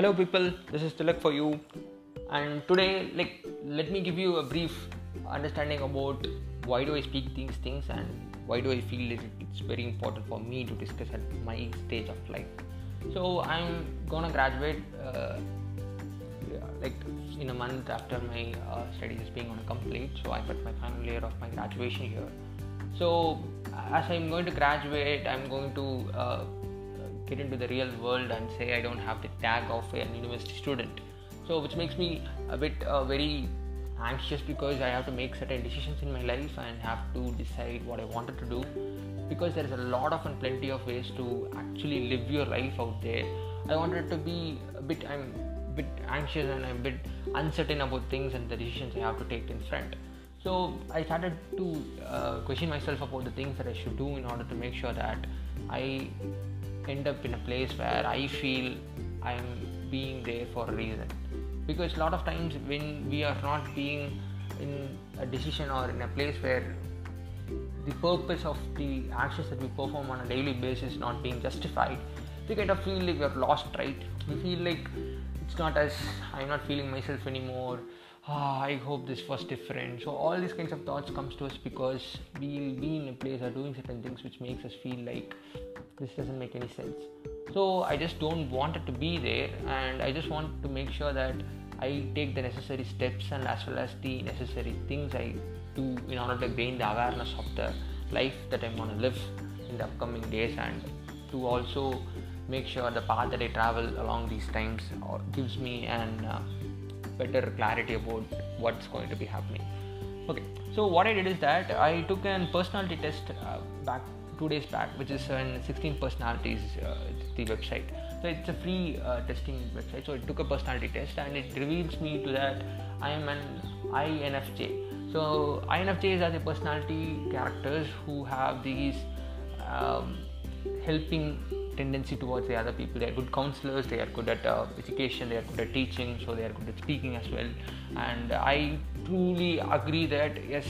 Hello, people. This is Tilak for you, and today, like, let me give you a brief understanding about why do I speak these things and why do I feel it's very important for me to discuss at my stage of life. So I'm gonna graduate uh, like in a month after my uh, studies is being on a complete. So I'm at my final year of my graduation here. So as I'm going to graduate, I'm going to uh, get into the real world and say I don't have the tag of an university student. So which makes me a bit uh, very anxious because I have to make certain decisions in my life and have to decide what I wanted to do because there is a lot of and plenty of ways to actually live your life out there. I wanted to be a bit I'm a bit anxious and I'm a bit uncertain about things and the decisions I have to take in front. So I started to uh, question myself about the things that I should do in order to make sure that I end up in a place where I feel I'm being there for a reason. Because a lot of times when we are not being in a decision or in a place where the purpose of the actions that we perform on a daily basis not being justified, we kind of feel like we're lost, right? We feel like it's not as I'm not feeling myself anymore. Ah, I hope this was different. So all these kinds of thoughts comes to us because we'll be in a place or doing certain things which makes us feel like this doesn't make any sense. So I just don't want it to be there, and I just want to make sure that I take the necessary steps and as well as the necessary things I do in order to gain the awareness of the life that I'm going to live in the upcoming days and to also make sure the path that I travel along these times gives me an uh, better clarity about what's going to be happening. Okay, so what I did is that I took an personality test uh, back two days back, which is in 16 personalities, uh, the website. So it's a free uh, testing website. So it took a personality test and it reveals me to that I am an INFJ. So INFJs are the personality characters who have these um, helping tendency towards the other people. They are good counselors. They are good at uh, education. They are good at teaching. So they are good at speaking as well. And I truly agree that yes,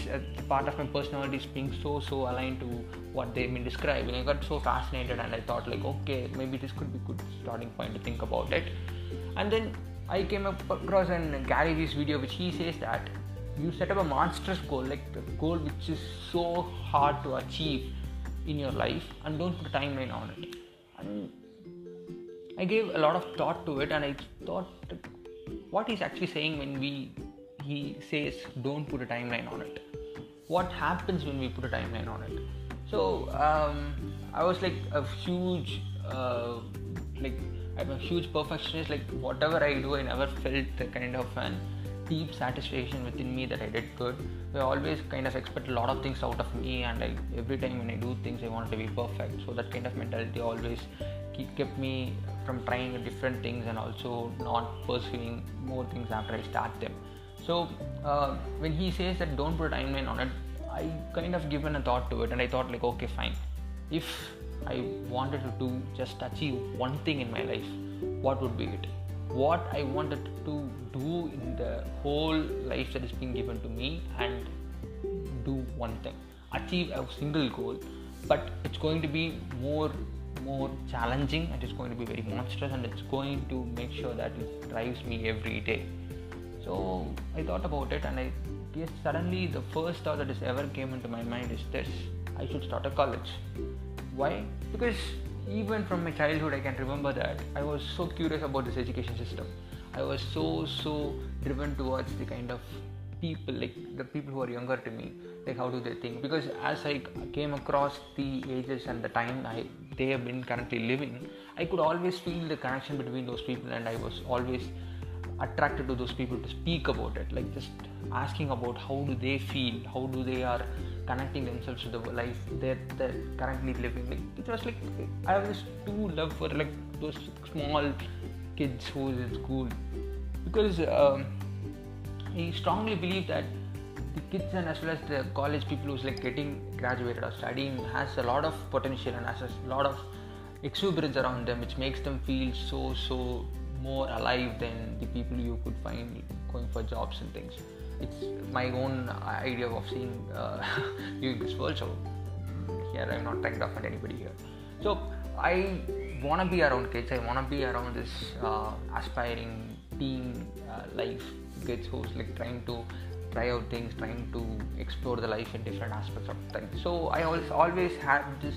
part of my personality is being so so aligned to what they've been describing. I got so fascinated and I thought like, okay, maybe this could be a good starting point to think about it. And then I came across an Gary Vee's video which he says that you set up a monstrous goal, like a goal which is so hard to achieve in your life, and don't put a timeline on it. And I gave a lot of thought to it, and I thought what he's actually saying when we he says don't put a timeline on it. What happens when we put a timeline on it? So um, I was like a huge uh, like I'm a huge perfectionist. Like whatever I do, I never felt the kind of an deep satisfaction within me that I did good. I always kind of expect a lot of things out of me, and every time when I do things, I want to be perfect. So that kind of mentality always keep, kept me from trying different things and also not pursuing more things after I start them. So uh, when he says that don't put a timeline on it, I kind of given a thought to it, and I thought like okay fine, if I wanted to do just achieve one thing in my life, what would be it? What I wanted to do in the whole life that is being given to me and do one thing, achieve a single goal, but it's going to be more more challenging and it's going to be very monstrous and it's going to make sure that it drives me every day. So I thought about it and I guess suddenly the first thought that has ever came into my mind is this I should start a college why? Because even from my childhood, I can remember that I was so curious about this education system. I was so so driven towards the kind of people like the people who are younger to me like how do they think because as i came across the ages and the time I, they have been currently living i could always feel the connection between those people and i was always attracted to those people to speak about it like just asking about how do they feel how do they are connecting themselves to the life that they're currently living. Like it was like i have this too love for like those small kids who's in school. Because um, i strongly believe that the kids and as well as the college people who's like getting graduated or studying has a lot of potential and has a lot of exuberance around them which makes them feel so so more alive than the people you could find going for jobs and things it's my own idea of seeing uh, viewing this world so here i'm not trying to offend anybody here so I want to be around kids. I want to be around this uh, aspiring teen uh, life kids who's like trying to try out things, trying to explore the life in different aspects of things. So I always always had this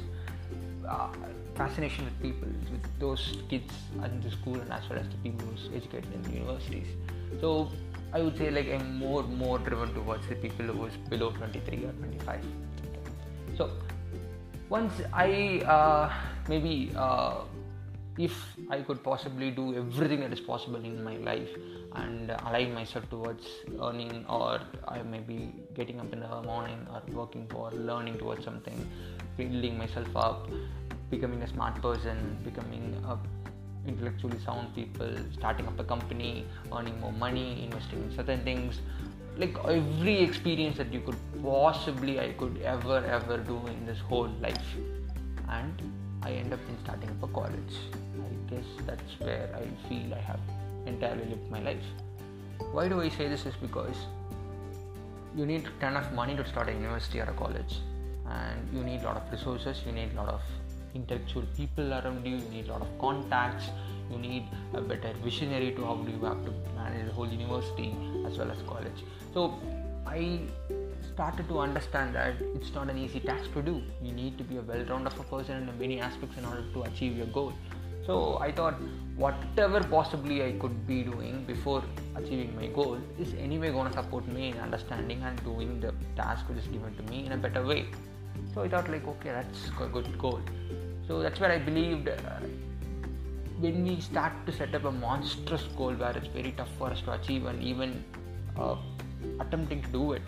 uh, fascination with people, with those kids in the school and as well as the people who's educated in the universities. So I would say like I'm more more driven towards the people who is below 23 or 25. So once I uh, maybe uh, if I could possibly do everything that is possible in my life and align myself towards earning or I may be getting up in the morning or working for learning towards something, building myself up, becoming a smart person, becoming a intellectually sound people, starting up a company, earning more money, investing in certain things, like every experience that you could possibly I could ever ever do in this whole life and I end up in starting up a college. I guess that's where I feel I have entirely lived my life. Why do I say this is because you need a ton of money to start a university or a college and you need a lot of resources, you need a lot of intellectual people around you, you need a lot of contacts, you need a better visionary to how do you have to manage the whole university as well as college. So I started to understand that it's not an easy task to do. You need to be a well-rounded person in many aspects in order to achieve your goal. So I thought whatever possibly I could be doing before achieving my goal is anyway going to support me in understanding and doing the task which is given to me in a better way. So I thought like okay that's a good goal. So that's where I believed uh, when we start to set up a monstrous goal where it's very tough for us to achieve and even uh, attempting to do it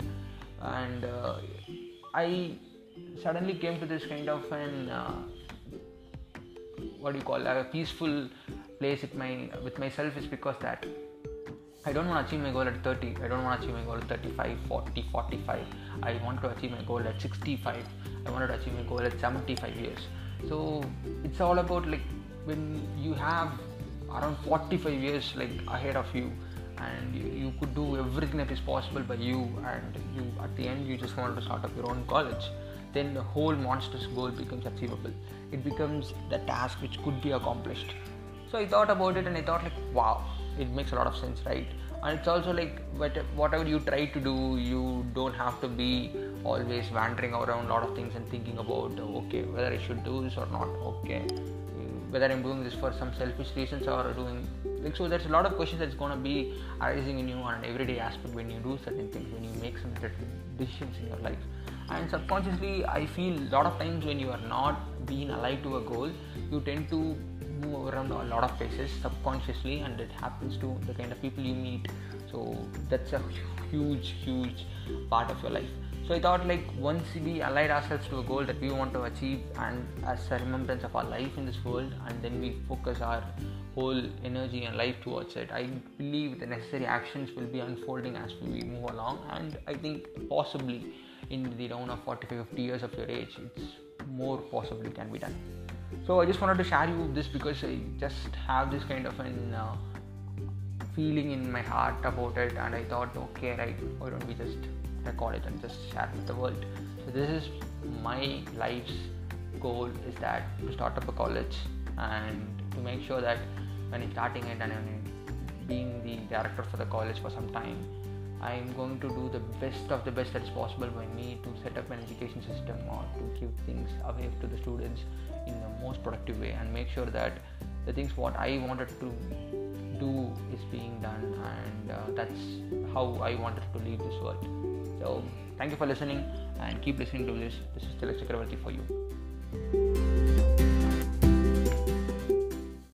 and uh, i suddenly came to this kind of an uh, what do you call a peaceful place with my with myself is because that I don't want to achieve my goal at 30. I don't want to achieve my goal at 35, 40, 45. I want to achieve my goal at 65. I wanted to achieve my goal at 75 years. So it's all about like when you have around 45 years like ahead of you and you, you, could do everything that is possible by you and you at the end you just want to start up your own college then the whole monstrous goal becomes achievable it becomes the task which could be accomplished so i thought about it and i thought like wow it makes a lot of sense right? And it's also like whatever you try to do you don't have to be always wandering around a lot of things and thinking about okay whether i should do this or not okay. Whether i'm doing this for some selfish reasons or doing like so there's a lot of questions that's going to be arising in you on an everyday aspect when you do certain things when you make some decisions in your life. And subconsciously i feel a lot of times when you are not being alive to a goal you tend to move around a lot of places subconsciously and it happens to the kind of people you meet so that's a huge huge part of your life so I thought like once we allied ourselves to a goal that we want to achieve and as a remembrance of our life in this world and then we focus our whole energy and life towards it, I believe the necessary actions will be unfolding as we move along and I think possibly in the round of 40 50 years of your age it's more possibly can be done. So I just wanted to share you this because I just have this kind of an uh, feeling in my heart about it and I thought okay right why don't we just record it and just share with the world. So this is my life's goal is that to start up a college and to make sure that when I'm starting it and I'm being the director for the college for some time, I'm going to do the best of the best that is possible by me to set up an education system or to give things away to the students in the most productive way and make sure that the things what I wanted to do is being done and uh, that's how I wanted to leave this world. So thank you for listening and keep listening to this. This is Tilak Chakravarti for you.